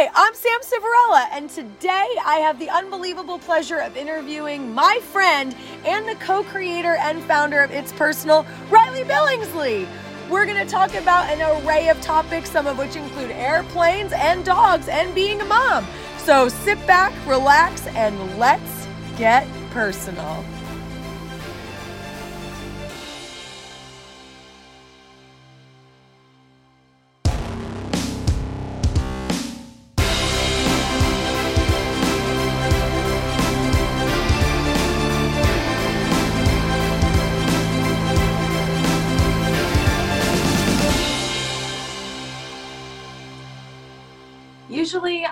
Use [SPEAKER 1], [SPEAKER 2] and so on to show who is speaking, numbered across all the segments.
[SPEAKER 1] Hi, I'm Sam Civarella, and today I have the unbelievable pleasure of interviewing my friend and the co creator and founder of It's Personal, Riley Billingsley. We're going to talk about an array of topics, some of which include airplanes and dogs and being a mom. So sit back, relax, and let's get personal.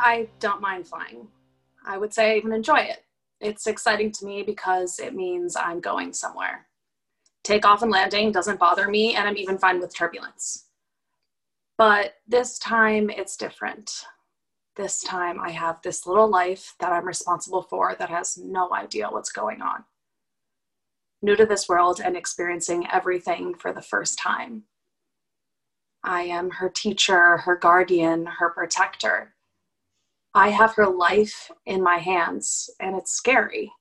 [SPEAKER 2] I don't mind flying. I would say I even enjoy it. It's exciting to me because it means I'm going somewhere. Takeoff and landing doesn't bother me, and I'm even fine with turbulence. But this time, it's different. This time, I have this little life that I'm responsible for that has no idea what's going on. New to this world and experiencing everything for the first time. I am her teacher, her guardian, her protector. I have her life in my hands, and it's scary.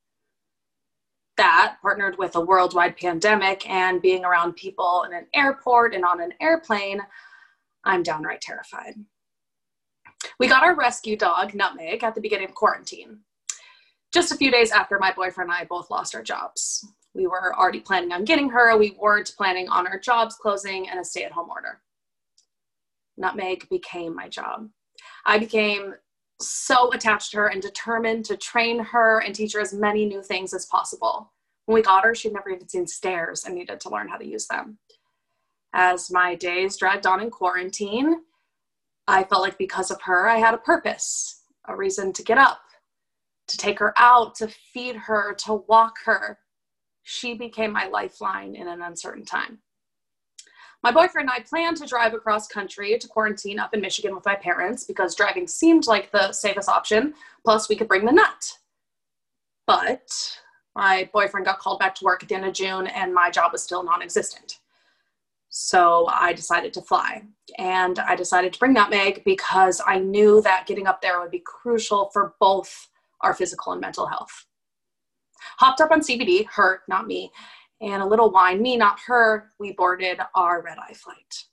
[SPEAKER 2] That, partnered with a worldwide pandemic and being around people in an airport and on an airplane, I'm downright terrified. We got our rescue dog, Nutmeg, at the beginning of quarantine. Just a few days after my boyfriend and I both lost our jobs. We were already planning on getting her. We weren't planning on our jobs closing and a stay at home order. Nutmeg became my job. I became so attached to her and determined to train her and teach her as many new things as possible. When we got her, she'd never even seen stairs and needed to learn how to use them. As my days dragged on in quarantine, I felt like because of her, I had a purpose, a reason to get up, to take her out, to feed her, to walk her. She became my lifeline in an uncertain time. My boyfriend and I planned to drive across country to quarantine up in Michigan with my parents because driving seemed like the safest option. Plus, we could bring the nut. But my boyfriend got called back to work at the end of June and my job was still non existent. So I decided to fly. And I decided to bring Nutmeg because I knew that getting up there would be crucial for both our physical and mental health. Hopped up on CBD, her, not me, and a little wine, me, not her, we boarded our red eye flight.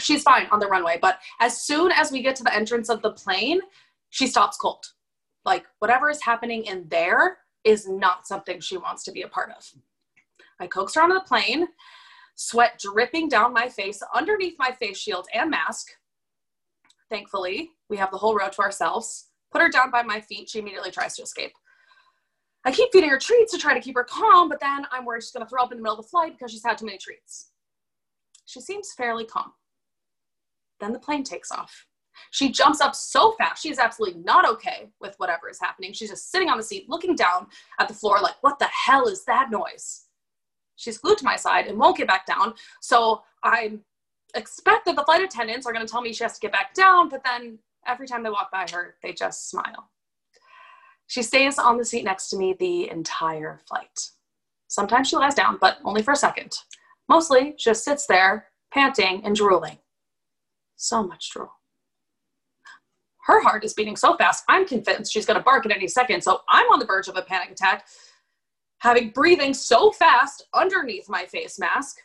[SPEAKER 2] She's fine on the runway, but as soon as we get to the entrance of the plane, she stops cold. Like whatever is happening in there is not something she wants to be a part of. I coax her onto the plane, sweat dripping down my face underneath my face shield and mask. Thankfully, we have the whole row to ourselves. Put her down by my feet. She immediately tries to escape. I keep feeding her treats to try to keep her calm, but then I'm worried she's going to throw up in the middle of the flight because she's had too many treats. She seems fairly calm. Then the plane takes off. She jumps up so fast. She is absolutely not okay with whatever is happening. She's just sitting on the seat, looking down at the floor, like, what the hell is that noise? She's glued to my side and won't get back down. So I expect that the flight attendants are going to tell me she has to get back down, but then every time they walk by her, they just smile. She stays on the seat next to me the entire flight. Sometimes she lies down, but only for a second. Mostly, she just sits there, panting and drooling. So much drool. Her heart is beating so fast, I'm convinced she's to bark at any second, so I'm on the verge of a panic attack, having breathing so fast underneath my face mask.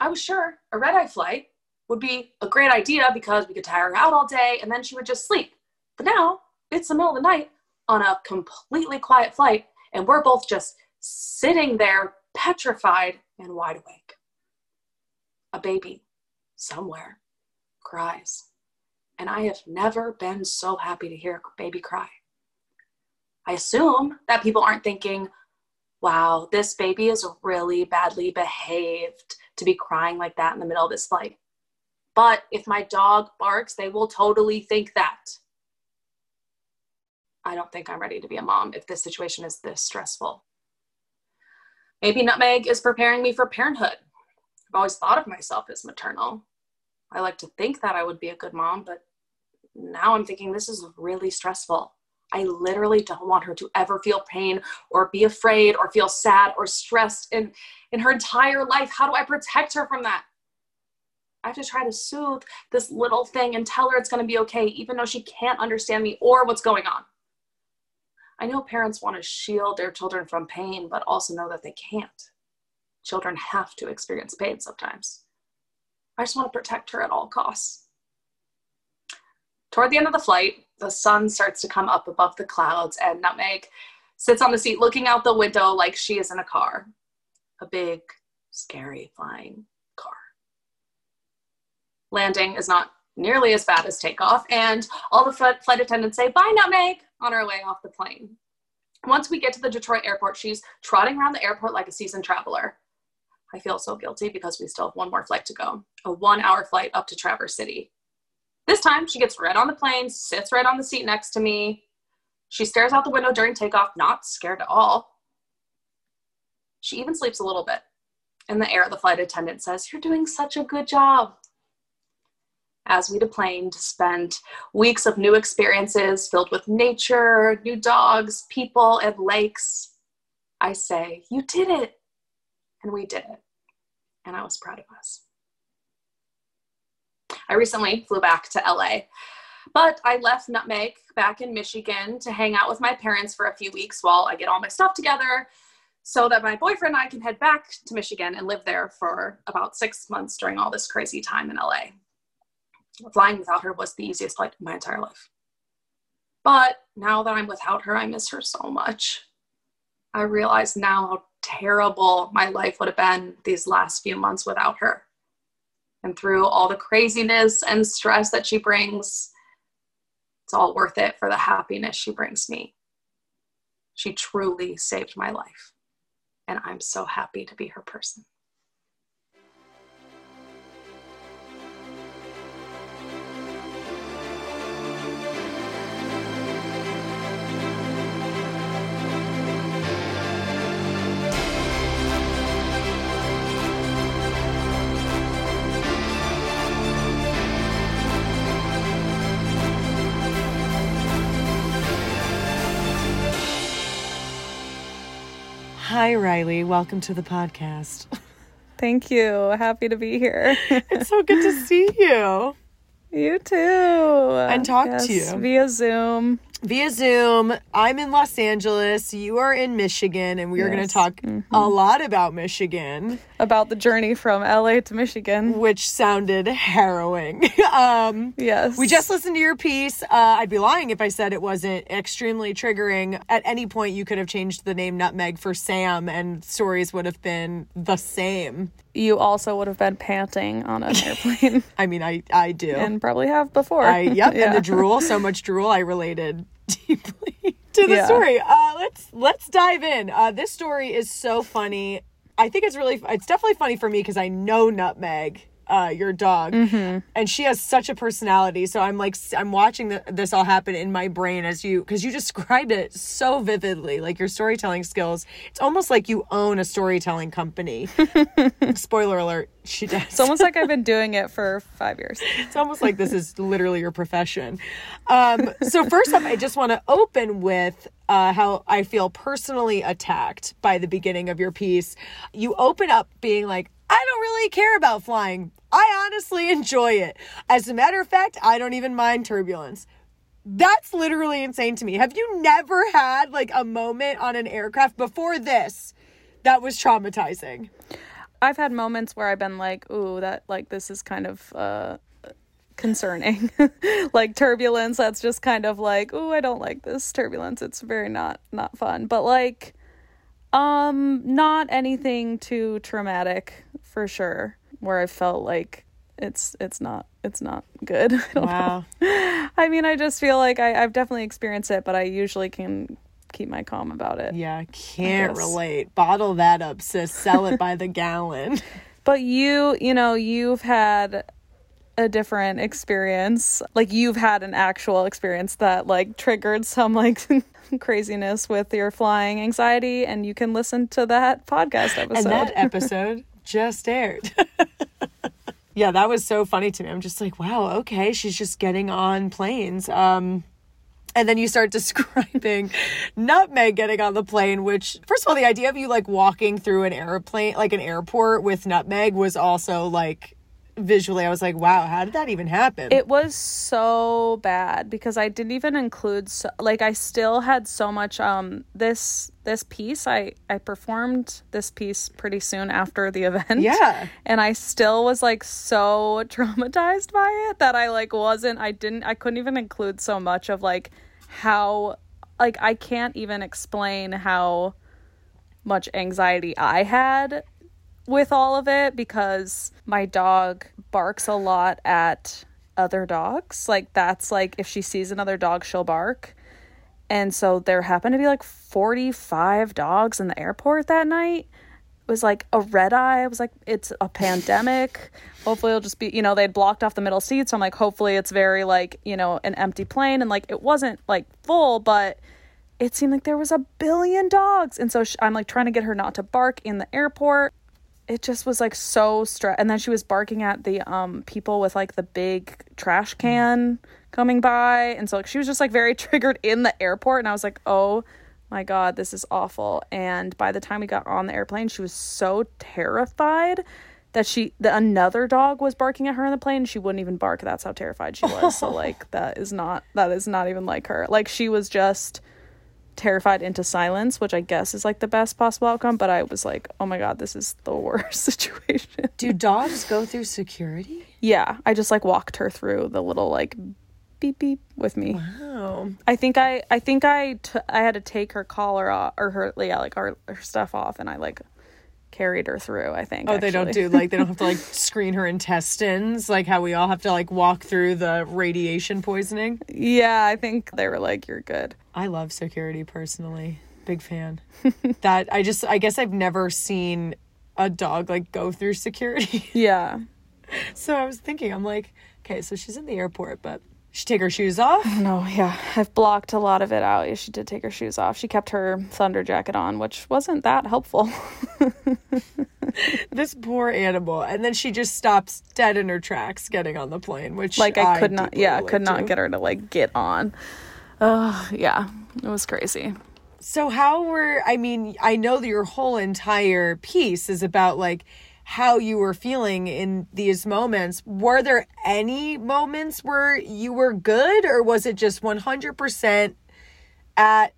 [SPEAKER 2] I was sure a red eye flight would be a great idea because we could tire her out all day and then she would just sleep. But now it's the middle of the night on a completely quiet flight, and we're both just sitting there petrified and wide awake. A baby somewhere cries, and I have never been so happy to hear a baby cry. I assume that people aren't thinking, wow, this baby is really badly behaved to be crying like that in the middle of this flight. But if my dog barks, they will totally think that. I don't think I'm ready to be a mom if this situation is this stressful. Maybe Nutmeg is preparing me for parenthood. I've always thought of myself as maternal. I like to think that I would be a good mom, but now I'm thinking this is really stressful. I literally don't want her to ever feel pain or be afraid or feel sad or stressed in, in her entire life. How do I protect her from that? I have to try to soothe this little thing and tell her it's going to be okay, even though she can't understand me or what's going on. I know parents want to shield their children from pain, but also know that they can't. Children have to experience pain sometimes. I just want to protect her at all costs. Toward the end of the flight, the sun starts to come up above the clouds, and Nutmeg sits on the seat looking out the window like she is in a car. A big, scary flying car. Landing is not nearly as bad as takeoff, and all the flight attendants say, Bye, Nutmeg, on our way off the plane. Once we get to the Detroit airport, she's trotting around the airport like a seasoned traveler. I feel so guilty because we still have one more flight to go a one hour flight up to Traverse City. This time, she gets right on the plane, sits right on the seat next to me. She stares out the window during takeoff, not scared at all. She even sleeps a little bit. In the air, the flight attendant says, You're doing such a good job. As we deplane to spend weeks of new experiences filled with nature, new dogs, people, and lakes, I say, You did it. And we did it. And I was proud of us. I recently flew back to LA, but I left Nutmeg back in Michigan to hang out with my parents for a few weeks while I get all my stuff together so that my boyfriend and I can head back to Michigan and live there for about six months during all this crazy time in LA. Flying without her was the easiest flight of my entire life. But now that I'm without her, I miss her so much. I realize now how terrible my life would have been these last few months without her and through all the craziness and stress that she brings, it's all worth it for the happiness she brings me. She truly saved my life, and I'm so happy to be her person.
[SPEAKER 1] Hi, Riley. Welcome to the podcast.
[SPEAKER 3] Thank you. Happy to be here.
[SPEAKER 1] it's so good to see you.
[SPEAKER 3] You too.
[SPEAKER 1] And talk
[SPEAKER 3] yes,
[SPEAKER 1] to you.
[SPEAKER 3] Via Zoom
[SPEAKER 1] via Zoom. I'm in Los Angeles. You are in Michigan, and we are going to
[SPEAKER 3] Yes.
[SPEAKER 1] talk
[SPEAKER 3] Mhm.
[SPEAKER 1] a lot about Michigan,
[SPEAKER 3] about the journey from LA to Michigan.
[SPEAKER 1] which sounded harrowing. um,
[SPEAKER 3] Yes.
[SPEAKER 1] we just listened to your piece. Uh, I'd be lying if I said it wasn't extremely triggering. At any point, you could have changed the name Nutmeg for Sam, and stories would have been the same.
[SPEAKER 3] you also would have been panting on an airplane
[SPEAKER 1] I mean, I I do.
[SPEAKER 3] and probably have before.
[SPEAKER 1] I yep,
[SPEAKER 3] Yeah.
[SPEAKER 1] and the drool, so much drool, I related deeply to the
[SPEAKER 3] Yeah.
[SPEAKER 1] story. Uh, let's let's dive in. Uh, this story is so funny. I think it's really it's definitely funny for me because I know Nutmeg, uh, your dog,
[SPEAKER 3] Mm-hmm.
[SPEAKER 1] and she has such a personality. So I'm like I'm watching the, this all happen in my brain as you because you described it so vividly, like your storytelling skills. It's almost like you own a storytelling company. Spoiler alert: she does.
[SPEAKER 3] It's almost like I've been doing it for five years.
[SPEAKER 1] It's almost like this is literally your profession. Um, so, first up, I just want to open with uh, how I feel personally attacked by the beginning of your piece. You open up being like, I don't really care about flying. I honestly enjoy it. As a matter of fact, I don't even mind turbulence. That's literally insane to me. Have you never had like a moment on an aircraft before this that was traumatizing?
[SPEAKER 3] I've had moments where I've been like, ooh, that like this is kind of uh concerning. like turbulence, that's just kind of like, ooh, I don't like this turbulence. It's very not not fun. But like um not anything too traumatic for sure where I felt like it's it's not it's not good. I don't know. I mean, I just feel like I, I've definitely experienced it, but I usually can keep my calm about it.
[SPEAKER 1] Yeah, can't relate. Bottle that up, sis. Sell it by the gallon.
[SPEAKER 3] But you, you know, you've had a different experience. Like you've had an actual experience that like triggered some like craziness with your flying anxiety and you can listen to that podcast episode.
[SPEAKER 1] and that episode just aired. yeah, that was so funny to me. I'm just like, wow, okay, she's just getting on planes. Um and then you start describing Nutmeg getting on the plane, which, first of all, the idea of you like walking through an airplane, like an airport with Nutmeg was also like visually. I was like, wow, how did that even happen?
[SPEAKER 3] It was so bad because I didn't even include so, like I still had so much um this this piece I I performed this piece pretty soon after the event.
[SPEAKER 1] Yeah.
[SPEAKER 3] And I still was like so traumatized by it that I like wasn't I didn't I couldn't even include so much of like how like I can't even explain how much anxiety I had with all of it because my dog barks a lot at other dogs. Like that's like if she sees another dog, she'll bark. And so there happened to be like 45 dogs in the airport that night. It was like a red eye. I was like, it's a pandemic. hopefully it'll just be, you know, they'd blocked off the middle seats. So I'm like, hopefully it's very like, you know, an empty plane. And like it wasn't like full, but it seemed like there was a billion dogs. And so sh- I'm like trying to get her not to bark in the airport it just was like so stress and then she was barking at the um people with like the big trash can coming by and so like she was just like very triggered in the airport and I was like oh my god this is awful. And by the time we got on the airplane she was so terrified that she that another dog was barking at her in the plane she wouldn't even bark. That's how terrified she was. So like that is not that is not even like her. Like she was just terrified into silence, which I guess is like the best possible outcome. But I was like, oh my God, this is the worst situation.
[SPEAKER 1] Do dogs go through security?
[SPEAKER 3] Yeah. I just like walked her through the little like beep beep with me.
[SPEAKER 1] Wow.
[SPEAKER 3] I think I I think I t- I had to take her collar off or her yeah like our her stuff off and I like carried her through, I think.
[SPEAKER 1] Oh, they don't do like they don't have to like screen her intestines, like how we all have to like walk through the radiation poisoning.
[SPEAKER 3] Yeah, I think they were like, You're good.
[SPEAKER 1] I love security personally. Big fan. that I just I guess I've never seen a dog like go through security.
[SPEAKER 3] Yeah.
[SPEAKER 1] so I was thinking, I'm like, okay, so she's in the airport, but she take her shoes off.
[SPEAKER 3] No, yeah. I've blocked a lot of it out. Yeah, She did take her shoes off. She kept her thunder jacket on, which wasn't that helpful.
[SPEAKER 1] This poor animal, and then she just stops dead in her tracks getting on the plane, which
[SPEAKER 3] like I could not yeah, could not
[SPEAKER 1] to.
[SPEAKER 3] get her to like get on. Oh, yeah. It was crazy.
[SPEAKER 1] So how were I mean, I know that your whole entire piece is about like how you were feeling in these moments. Were there any moments where you were good or was it just 100% at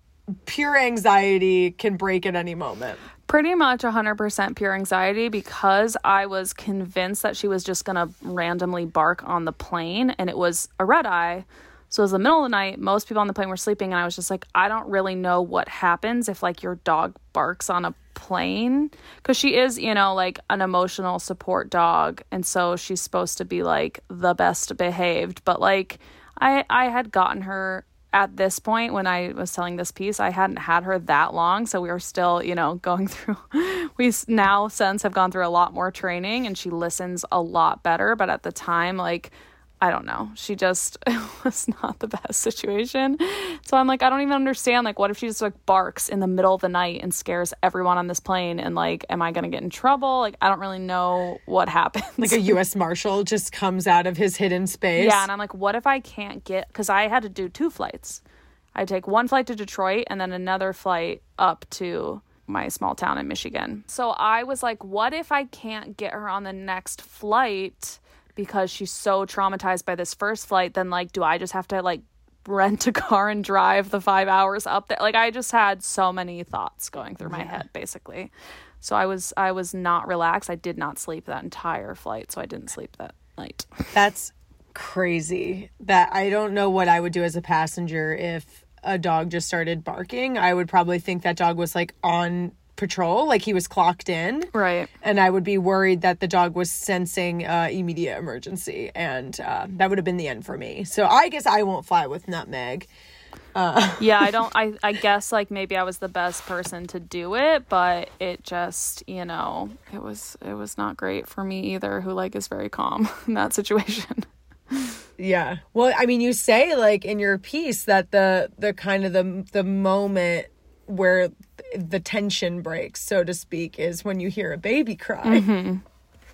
[SPEAKER 1] pure anxiety can break at any moment?
[SPEAKER 3] pretty much 100% pure anxiety because I was convinced that she was just going to randomly bark on the plane and it was a red eye. So it was the middle of the night. Most people on the plane were sleeping and I was just like, I don't really know what happens if like your dog barks on a plane cuz she is, you know, like an emotional support dog and so she's supposed to be like the best behaved, but like I I had gotten her at this point when I was telling this piece, I hadn't had her that long, so we were still, you know, going through. We now since have gone through a lot more training, and she listens a lot better. But at the time, like, I don't know, she just it was not the best situation. So I'm like, I don't even understand. Like, what if she just like barks in the middle of the night and scares everyone on this plane? And like, am I gonna get in trouble? Like, I don't really know what happens.
[SPEAKER 1] Like a US Marshal just comes out of his hidden space.
[SPEAKER 3] Yeah, and I'm like, what if I can't get? Because I had to do two flights. I take one flight to Detroit and then another flight up to my small town in Michigan. So I was like, what if I can't get her on the next flight because she's so traumatized by this first flight? Then like, do I just have to like rent a car and drive the five hours up there? Like, I just had so many thoughts going through my head, basically. So I was I was not relaxed. I did not sleep that entire flight, so I didn't sleep that night.
[SPEAKER 1] That's crazy. That I don't know what I would do as a passenger if a dog just started barking. I would probably think that dog was like on patrol, like he was clocked in.
[SPEAKER 3] Right.
[SPEAKER 1] And I would be worried that the dog was sensing uh, immediate emergency, and uh, that would have been the end for me. So I guess I won't fly with Nutmeg.
[SPEAKER 3] yeah i don't i i guess like maybe i was the best person to do it but it just you know it was it was not great for me either who like is very calm in that situation
[SPEAKER 1] Yeah. Well, I mean, you say like in your piece that the the kind of the the moment where the tension breaks, so to speak, is when you hear a baby cry,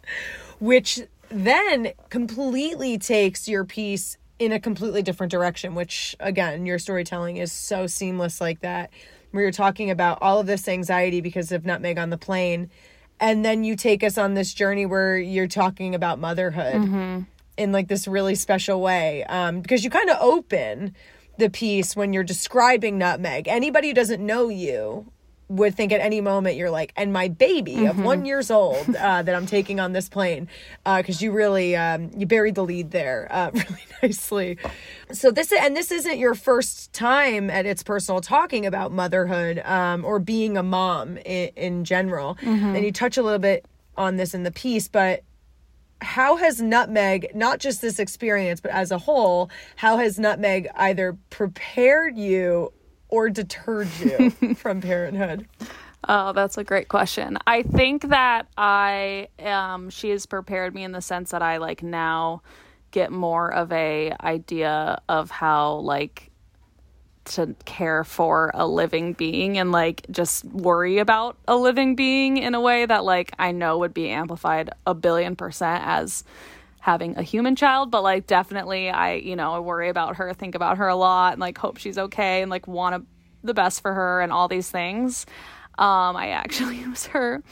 [SPEAKER 1] which then completely takes your piece in a completely different direction. Which again, your storytelling is so seamless like that, where you're talking about all of this anxiety because of Nutmeg on the plane. and then you take us on this journey where you're talking about motherhood in like this really special way um, because you kind of open the piece when you're describing nutmeg. Anybody who doesn't know you would think at any moment you're like and my baby of one years old uh, that i'm taking on this plane because you really um, you buried the lead there uh, really nicely. So this and this isn't your first time at it's personal talking about motherhood um, or being a mom in, in general. And you touch a little bit on this in the piece but how has nutmeg not just this experience but as a whole how has nutmeg either prepared you or deterred you from parenthood
[SPEAKER 3] Oh, that's a great question. I think that I um she has prepared me in the sense that I like now get more of a idea of how like to care for a living being and like just worry about a living being in a way that like I know would be amplified a billion percent as having a human child but like definitely I you know I worry about her think about her a lot and like hope she's okay and like want to, the best for her and all these things. Um I actually was her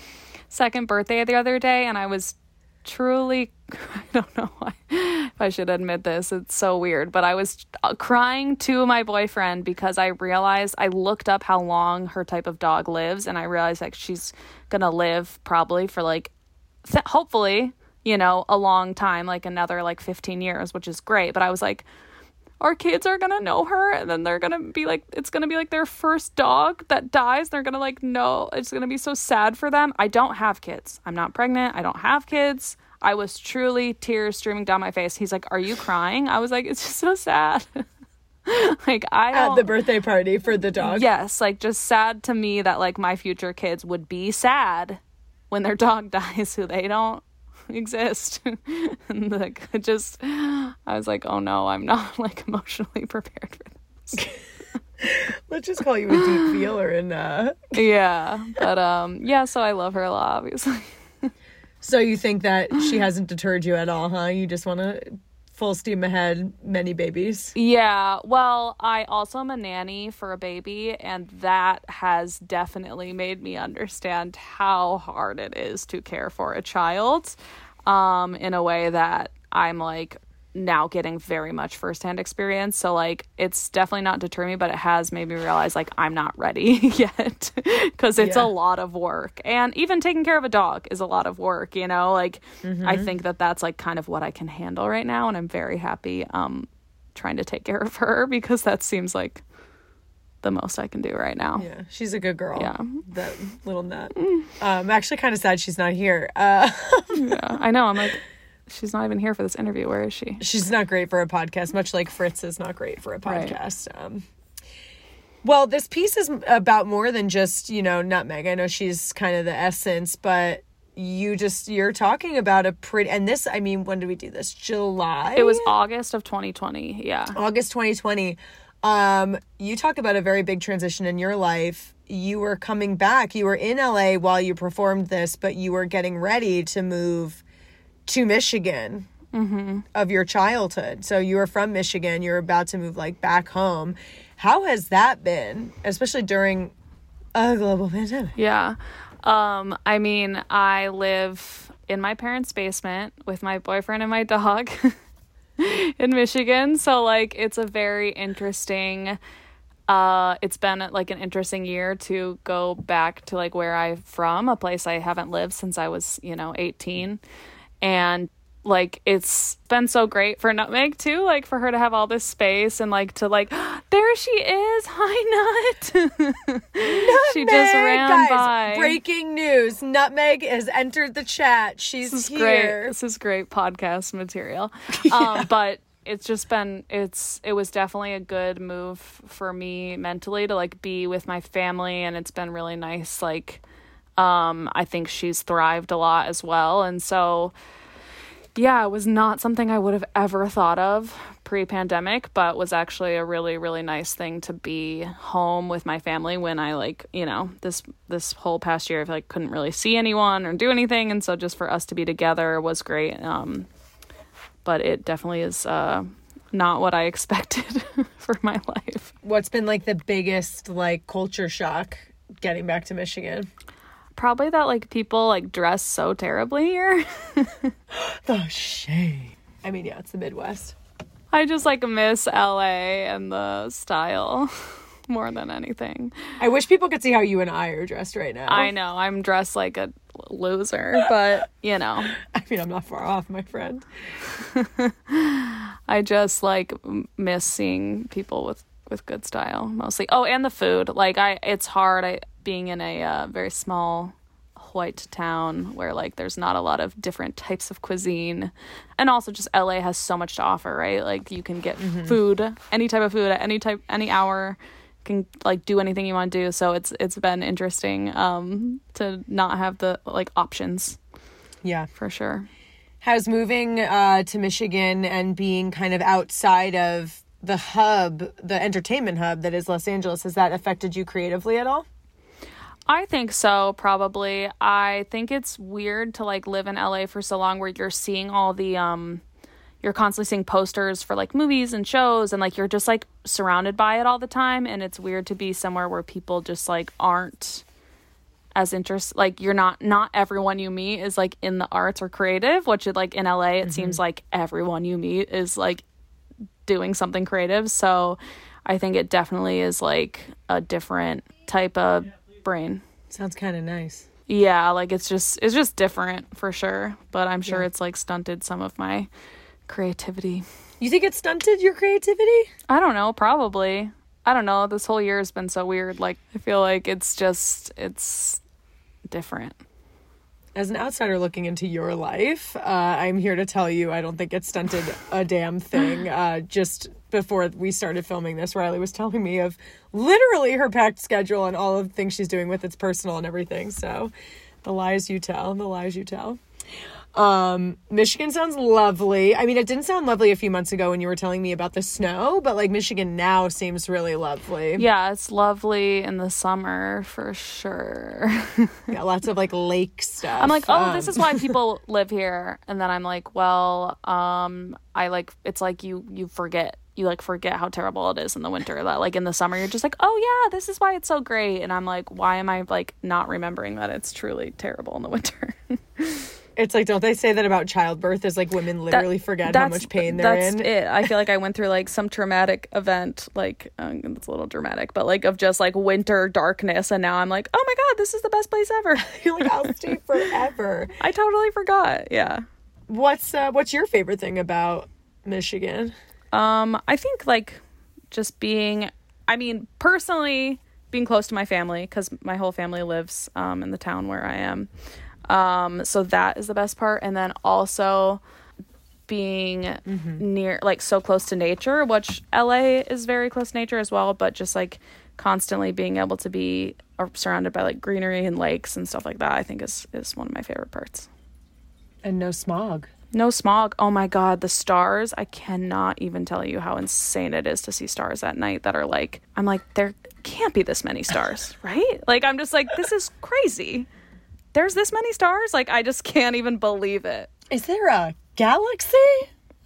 [SPEAKER 3] second birthday the other day and I was truly I don't know why, if I should admit this. It's so weird, but I was uh, crying to my boyfriend because I realized I looked up how long her type of dog lives and I realized like she's going to live probably for like th- hopefully, you know, a long time, like another like 15 years, which is great, but I was like our kids are gonna know her and then they're gonna be like it's gonna be like their first dog that dies they're gonna like no it's gonna be so sad for them. I don't have kids. I'm not pregnant. I don't have kids. I was truly tears streaming down my face. He's like are you crying? I was like it's just so sad. Like i
[SPEAKER 1] at the birthday party for the dog?
[SPEAKER 3] Yes like just sad to me that like my future kids would be sad when their dog dies who they don't exist. And like just i was like oh no i'm not like emotionally prepared for this.
[SPEAKER 1] Let's just call you a deep feeler and uh
[SPEAKER 3] yeah but um yeah so i love her a lot obviously.
[SPEAKER 1] So you think that she hasn't deterred you at all huh? You just want to full steam ahead many babies?
[SPEAKER 3] Yeah well i also am a nanny for a baby and that has definitely made me understand how hard it is to care for a child um in a way that i'm like now getting very much firsthand experience. So like it's definitely not deter me but it has made me realize like i'm not ready yet because it's
[SPEAKER 1] Yeah.
[SPEAKER 3] a lot of work. And even taking care of a dog is a lot of work you know? Like i think that that's like kind of what i can handle right now and i'm very happy um trying to take care of her because that seems like the most i can do right now.
[SPEAKER 1] Yeah she's a good girl
[SPEAKER 3] Yeah.
[SPEAKER 1] that little nut. Um I'm actually kind of sad she's not here. Uh
[SPEAKER 3] yeah i know i'm like she's not even here for this interview where is she?
[SPEAKER 1] She's not great for a podcast much like fritz is not great for a podcast um. Well this piece is about more than just you know nutmeg. I know she's kind of the essence but you just you're talking about a pretty and this i mean when did we do this? July?
[SPEAKER 3] It was august of 2020 yeah.
[SPEAKER 1] August 2020. Um, you talk about a very big transition in your life. You were coming back. You were in LA while you performed this, but you were getting ready to move to Michigan of your childhood. So you were from Michigan. You're about to move like back home. How has that been, especially during a global pandemic?
[SPEAKER 3] Yeah. Um, I mean, I live in my parents' basement with my boyfriend and my dog in Michigan. So like it's a very interesting uh it's been like an interesting year to go back to like where I'm from, a place I haven't lived since I was, you know, 18. And like it's been so great for Nutmeg too, like for her to have all this space and like to like there she is. Hi Nut. she just
[SPEAKER 1] Nutmeg!
[SPEAKER 3] ran
[SPEAKER 1] Guys,
[SPEAKER 3] by.
[SPEAKER 1] Breaking news. Nutmeg has entered the chat. She's
[SPEAKER 3] this is
[SPEAKER 1] here.
[SPEAKER 3] great. This is great podcast material. Um, but it's just been it's it was definitely a good move for me mentally to like be with my family and it's been really nice like um I think she's thrived a lot as well and so yeah, it was not something I would have ever thought of pre-pandemic, but was actually a really really nice thing to be home with my family when I like, you know, this this whole past year I like couldn't really see anyone or do anything and so just for us to be together was great. Um but it definitely is uh not what I expected for my life.
[SPEAKER 1] What's been like the biggest like culture shock getting back to Michigan?
[SPEAKER 3] Probably that like people like dress so terribly here.
[SPEAKER 1] The shame. I mean, yeah, it's the Midwest.
[SPEAKER 3] I just like miss LA and the style more than anything.
[SPEAKER 1] I wish people could see how you and I are dressed right now.
[SPEAKER 3] I know I'm dressed like a loser, but you know,
[SPEAKER 1] I mean, I'm not far off, my friend.
[SPEAKER 3] I just like m- miss seeing people with with good style mostly. Oh, and the food. Like I it's hard I being in a uh, very small white town where like there's not a lot of different types of cuisine. And also just LA has so much to offer, right? Like you can get food, any type of food at any type any hour can like do anything you want to do. So it's it's been interesting um to not have the like options
[SPEAKER 1] Yeah.
[SPEAKER 3] for sure.
[SPEAKER 1] Has moving uh, to Michigan and being kind of outside of the hub, the entertainment hub that is Los Angeles, has that affected you creatively at all?
[SPEAKER 3] I think so, probably. I think it's weird to like live in LA for so long where you're seeing all the um you're constantly seeing posters for like movies and shows and like you're just like surrounded by it all the time and it's weird to be somewhere where people just like aren't as interest like you're not not everyone you meet is like in the arts or creative which it, like in LA it seems like everyone you meet is like doing something creative. So I think it definitely is like a different type of brain.
[SPEAKER 1] Sounds kind of nice.
[SPEAKER 3] yeah like it's just it's just different for sure but i'm sure it's like stunted some of my creativity.
[SPEAKER 1] You think it stunted your creativity?
[SPEAKER 3] i don't know probably. I don't know this whole year has been so weird like i feel like it's just it's different
[SPEAKER 1] As an outsider looking into your life, uh, I'm here to tell you I don't think it stunted a damn thing. Uh, just before we started filming this, Riley was telling me of literally her packed schedule and all of the things she's doing with It's Personal and everything. So the lies you tell, the lies you tell. Um, Michigan sounds lovely. I mean, it didn't sound lovely a few months ago when you were telling me about the snow, but like Michigan now seems really lovely.
[SPEAKER 3] yeah it's lovely in the summer for sure
[SPEAKER 1] Yeah, lots of like lake stuff.
[SPEAKER 3] i'm like oh
[SPEAKER 1] Um,
[SPEAKER 3] this is why people live here and then i'm like well um i like it's like you you forget you like forget how terrible it is in the winter that like in the summer you're just like oh yeah this is why it's so great and i'm like why am i like not remembering that it's truly terrible in the winter
[SPEAKER 1] It's like, don't they say that about childbirth? Is like women literally forget how much pain they're
[SPEAKER 3] that's
[SPEAKER 1] in.
[SPEAKER 3] it i feel like i went through like some traumatic event like um, it's a little dramatic but like of just like winter darkness and now i'm like oh my god this is the best place ever
[SPEAKER 1] You're like, I'll stay forever.
[SPEAKER 3] i totally forgot yeah
[SPEAKER 1] What's uh, what's your favorite thing about Michigan?
[SPEAKER 3] Um, I think like just being, I mean, personally being close to my family because my whole family lives um, in the town where I am. Um, so that is the best part, and then also being near, like so close to nature, which LA is very close to nature as well, but just like constantly being able to be uh, surrounded by like greenery and lakes and stuff like that, I think is is one of my favorite parts.
[SPEAKER 1] And no smog.
[SPEAKER 3] No smog. Oh my god, the stars. I cannot even tell you how insane it is to see stars at night that are like I'm like there can't be this many stars, right? Like I'm just like this is crazy. There's this many stars? Like I just can't even believe it.
[SPEAKER 1] Is there a galaxy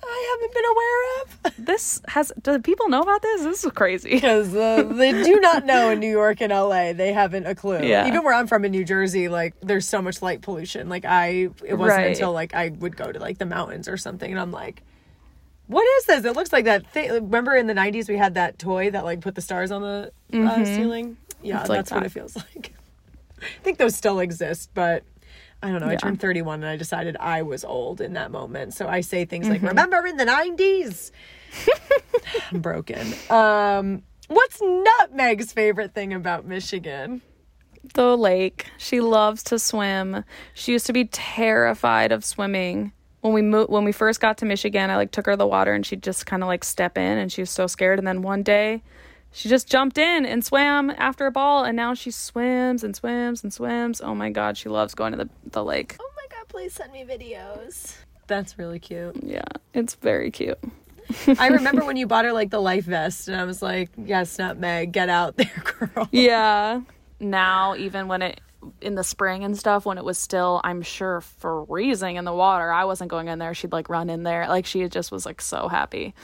[SPEAKER 1] I haven't been aware of?
[SPEAKER 3] This has do people know about this? This is crazy.
[SPEAKER 1] Because uh, they do not know in New York and LA. They haven't a clue.
[SPEAKER 3] Yeah.
[SPEAKER 1] Even where I'm from in New Jersey, like there's so much light pollution. Like I, it wasn't
[SPEAKER 3] Right.
[SPEAKER 1] until like I would go to like the mountains or something, and I'm like, what is this? It looks like that thing. Remember in the '90s we had that toy that like put the stars on the uh, ceiling. Yeah,
[SPEAKER 3] It's like
[SPEAKER 1] that's what it feels like. I think those still exist, but I don't know. I turned 31 and I decided I was old in that moment. So I say things like, "Remember in the '90s." I'm broken. Um, what's Nutmeg's favorite thing about Michigan?
[SPEAKER 3] the lake. She loves to swim. She used to be terrified of swimming. When we moved, when we first got to Michigan, I like took her to the water and she'd just kind of like step in and she was so scared. And then one day, she just jumped in and swam after a ball, and now she swims and swims and swims. Oh my god, she loves going to the the lake.
[SPEAKER 1] Oh my god, please send me videos. That's really cute.
[SPEAKER 3] Yeah, it's very cute.
[SPEAKER 1] I remember when you bought her like the life vest, and I was like, "Yes, Nutmeg, get out there, girl."
[SPEAKER 3] Yeah. Now, even when it in the spring and stuff, when it was still, I'm sure, freezing in the water, I wasn't going in there. She'd like run in there. Like she just was like so happy.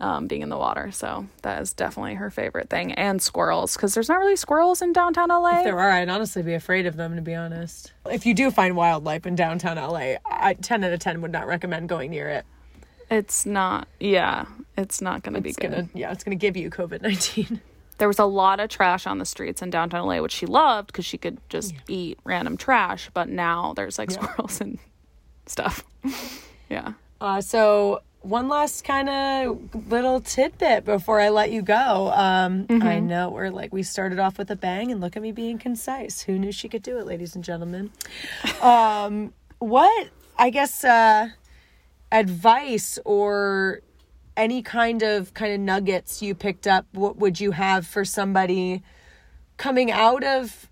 [SPEAKER 3] Um, being in the water. So that is definitely her favorite thing. And squirrels, because there's not really squirrels in downtown LA.
[SPEAKER 1] If there are, I'd honestly be afraid of them, to be honest. If you do find wildlife in downtown LA, I, 10 out of 10 would not recommend going near it.
[SPEAKER 3] It's not, yeah, it's not going to be good.
[SPEAKER 1] gonna, yeah, it's gonna give you COVID 19.
[SPEAKER 3] There was a lot of trash on the streets in downtown LA, which she loved because she could just eat random trash. But now there's like squirrels and stuff. yeah.
[SPEAKER 1] Uh, so one last kind of little tidbit before I let you go. Um, I know we're like we started off with a bang, and look at me being concise. Who knew she could do it, ladies and gentlemen? um, what I guess uh, advice or any kind of kind of nuggets you picked up? What would you have for somebody coming out of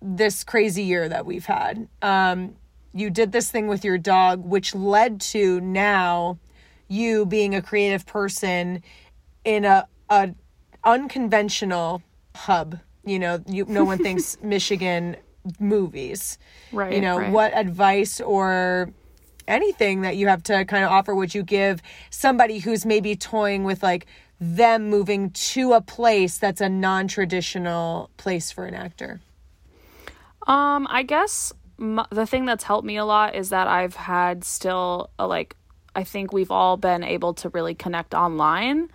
[SPEAKER 1] this crazy year that we've had? Um, you did this thing with your dog, which led to now you being a creative person in a, a unconventional hub. You know, you no one thinks Michigan movies.
[SPEAKER 3] Right.
[SPEAKER 1] You know,
[SPEAKER 3] right.
[SPEAKER 1] what advice or anything that you have to kind of offer would you give somebody who's maybe toying with like them moving to a place that's a non-traditional place for an actor?
[SPEAKER 3] Um, I guess m- the thing that's helped me a lot is that I've had still a, like I think we've all been able to really connect online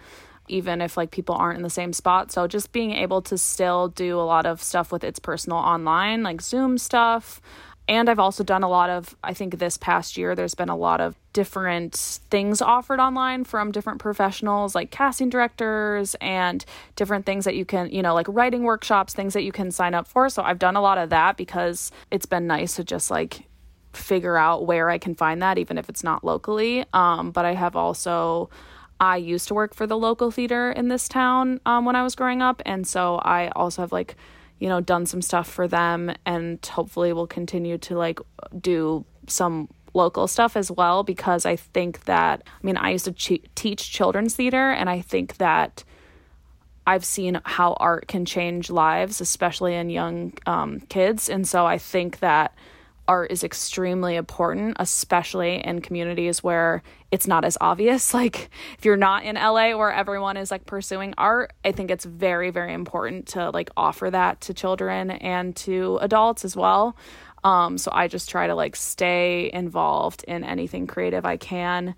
[SPEAKER 3] even if like people aren't in the same spot. So just being able to still do a lot of stuff with It's Personal online, like Zoom stuff. And I've also done a lot of, I think this past year, there's been a lot of different things offered online from different professionals, like casting directors and different things that you can, you know, like writing workshops, things that you can sign up for. So I've done a lot of that because it's been nice to just like figure out where I can find that, even if it's not locally. Um, but I have also I used to work for the local theater in this town um, when I was growing up, and so I also have like, you know, done some stuff for them, and hopefully will continue to like do some local stuff as well because I think that I mean I used to ch- teach children's theater, and I think that I've seen how art can change lives, especially in young um, kids, and so I think that art is extremely important, especially in communities where it's not as obvious. Like if you're not in LA where everyone is like pursuing art, I think it's very, very important to like offer that to children and to adults as well. Um, so I just try to like stay involved in anything creative I can,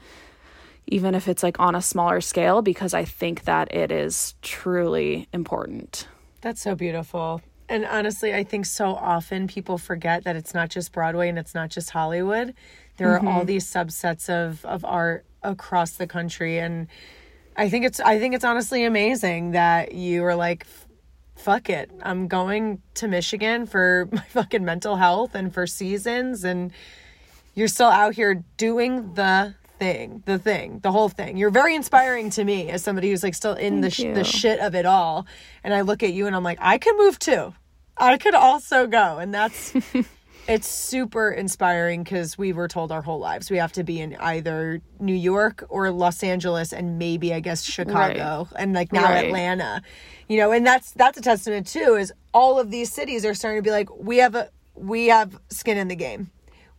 [SPEAKER 3] even if it's like on a smaller scale, because I think that it is truly important.
[SPEAKER 1] That's so beautiful. And honestly, I think so often people forget that it's not just Broadway and it's not just Hollywood. There are all mm-hmm. these subsets of of art across the country and I think it's I think it's honestly amazing that you were like fuck it. I'm going to Michigan for my fucking mental health and for seasons and you're still out here doing the thing, the thing, the whole thing. You're very inspiring to me as somebody who's like still in the
[SPEAKER 3] you.
[SPEAKER 1] the shit of it all. And I look at you and I'm like, I could move too. I could also go, and that's it's super inspiring because we were told our whole lives we have to be in either New York or Los Angeles and maybe I guess Chicago and like now
[SPEAKER 3] Right.
[SPEAKER 1] Atlanta. You know, and that's that's a testament too is all of these cities are starting to be like we have a we have skin in the game.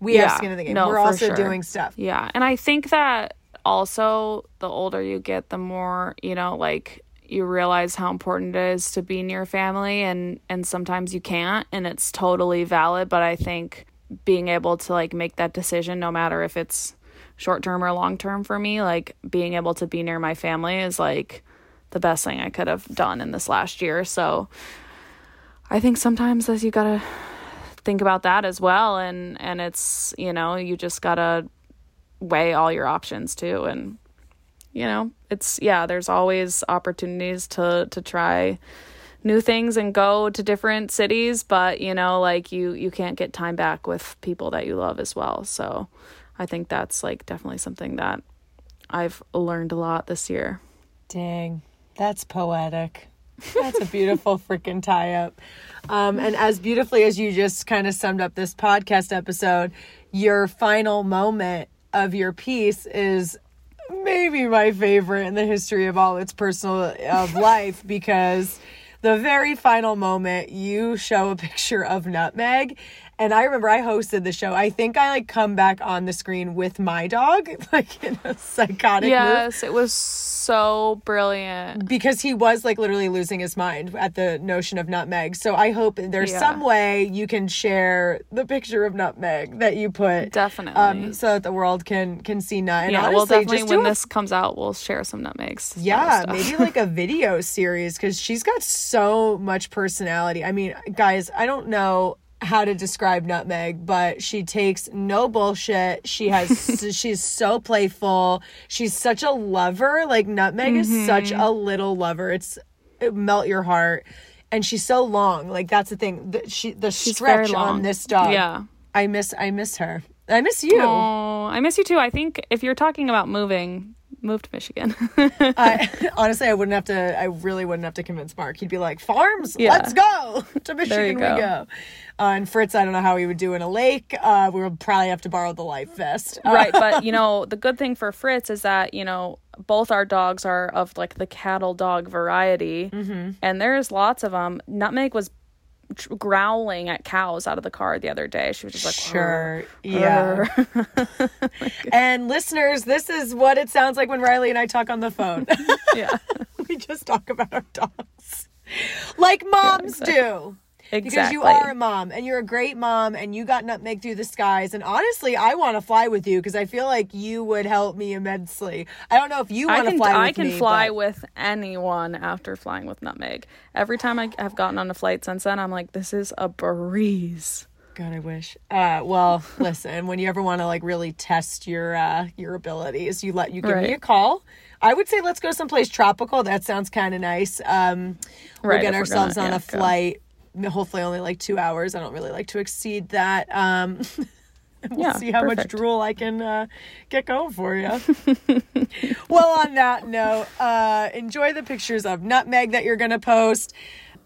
[SPEAKER 1] We have skin in the game.
[SPEAKER 3] no,
[SPEAKER 1] We're also
[SPEAKER 3] sure.
[SPEAKER 1] doing stuff.
[SPEAKER 3] Yeah. And I think that also the older you get, the more, you know, like you realize how important it is to be near family and and sometimes you can't and it's totally valid, but I think being able to like make that decision no matter if it's short term or long term for me, like being able to be near my family is like the best thing I could have done in this last year. So I think sometimes as you got to think about that as well. And and it's you know you just gotta weigh all your options too. And you know it's yeah there's always opportunities to to try new things and go to different cities. But you know like you you can't get time back with people that you love as well. So i think that's like definitely something that i've learned a lot this year.
[SPEAKER 1] Dang, that's poetic. That's a beautiful freaking tie up. Um, and as beautifully as you just kind of summed up this podcast episode, your final moment of your piece is maybe my favorite in the history of all It's Personal of life because the very final moment you show a picture of nutmeg And I remember I hosted the show. I think I like come back on the screen with my dog, like in a psychotic move
[SPEAKER 3] Yes, it was brilliant.
[SPEAKER 1] because he was like literally losing his mind at the notion of nutmeg. So I hope there's
[SPEAKER 3] Yeah.
[SPEAKER 1] some way you can share the picture of nutmeg that you put
[SPEAKER 3] Definitely.
[SPEAKER 1] um so that the world can can see nut. And
[SPEAKER 3] yeah,
[SPEAKER 1] honestly,
[SPEAKER 3] well, definitely when
[SPEAKER 1] a
[SPEAKER 3] this comes out, we'll share some nutmegs.
[SPEAKER 1] yeah, maybe like a video series because she's got so much personality. I mean, guys, I don't know how to describe Nutmeg, but she takes no bullshit. She has she's so playful. She's such a lover. Like Nutmeg is such
[SPEAKER 3] Mm-hmm.
[SPEAKER 1] a little lover. It's it melt your heart. And she's so long. Like that's the thing. The, she the
[SPEAKER 3] She's
[SPEAKER 1] stretch on this dog.
[SPEAKER 3] Yeah.
[SPEAKER 1] I miss I miss her. I miss you.
[SPEAKER 3] Oh, I miss you too. I think if you're talking about moving, move to Michigan.
[SPEAKER 1] I, honestly, I wouldn't have to. I really wouldn't have to convince Mark. He'd be like, "Farms,
[SPEAKER 3] Yeah.
[SPEAKER 1] let's go to Michigan.
[SPEAKER 3] you
[SPEAKER 1] We
[SPEAKER 3] go.
[SPEAKER 1] go." Uh, and Fritz, I don't know how he would do in a lake. Uh, we would probably have to borrow the life vest. Uh,
[SPEAKER 3] right, but you know, the good thing for Fritz is that, you know, both our dogs are of like the cattle dog variety,
[SPEAKER 1] Mm-hmm. and
[SPEAKER 3] there's lots of them. Nutmeg was growling at cows out of the car the other day. She was just like,
[SPEAKER 1] Sure.
[SPEAKER 3] "Rrr,
[SPEAKER 1] Yeah.
[SPEAKER 3] rrr."
[SPEAKER 1] and listeners, this is what it sounds like when Riley and I talk on the phone.
[SPEAKER 3] yeah,
[SPEAKER 1] we just talk about our dogs, like moms
[SPEAKER 3] exactly.
[SPEAKER 1] do.
[SPEAKER 3] Exactly.
[SPEAKER 1] Because you are a mom and you're a great mom and you got nutmeg through the skies. And honestly, I want to fly with you because I feel like you would help me immensely. I don't know if you want to fly with
[SPEAKER 3] I can
[SPEAKER 1] me,
[SPEAKER 3] fly
[SPEAKER 1] but-
[SPEAKER 3] with anyone after flying with Nutmeg. Every time I have gotten on a flight since then, I'm like, this is a breeze.
[SPEAKER 1] God, I wish. Uh, well, listen, when you ever want to like really test your uh, your abilities, you let you give me a call. I would say let's go someplace tropical. That sounds kind of nice. Um, we'll
[SPEAKER 3] Right,
[SPEAKER 1] get ourselves
[SPEAKER 3] gonna-
[SPEAKER 1] on
[SPEAKER 3] yeah,
[SPEAKER 1] a
[SPEAKER 3] go.
[SPEAKER 1] Hopefully, only like two hours. I don't really like to exceed that. Um, we'll
[SPEAKER 3] Yeah,
[SPEAKER 1] see how much drool I can uh, get going for you. well, on that note, uh, enjoy the pictures of nutmeg that you're going to post.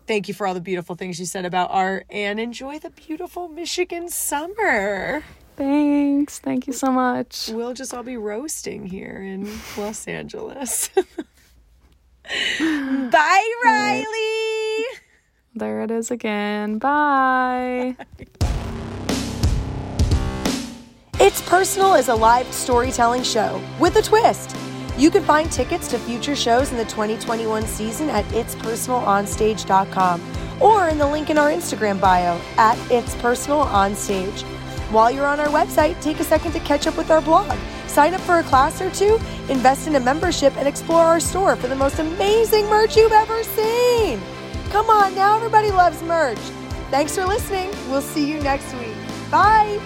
[SPEAKER 1] Thank you for all the beautiful things you said about art and enjoy the beautiful Michigan summer.
[SPEAKER 3] Thanks. Thank you so much.
[SPEAKER 1] We'll just all be roasting here in Los Angeles. Bye, Riley.
[SPEAKER 3] There it is again. Bye.
[SPEAKER 1] It's Personal is a live storytelling show with a twist. You can find tickets to future shows in the 2021 season at itspersonalonstage.com or in the link in our Instagram bio at It's Personal On Stage. While you're on our website, take a second to catch up with our blog. Sign up for a class or two, invest in a membership, and explore our store for the most amazing merch you've ever seen. Come on, now everybody loves merch. Thanks for listening. We'll see you next week. Bye.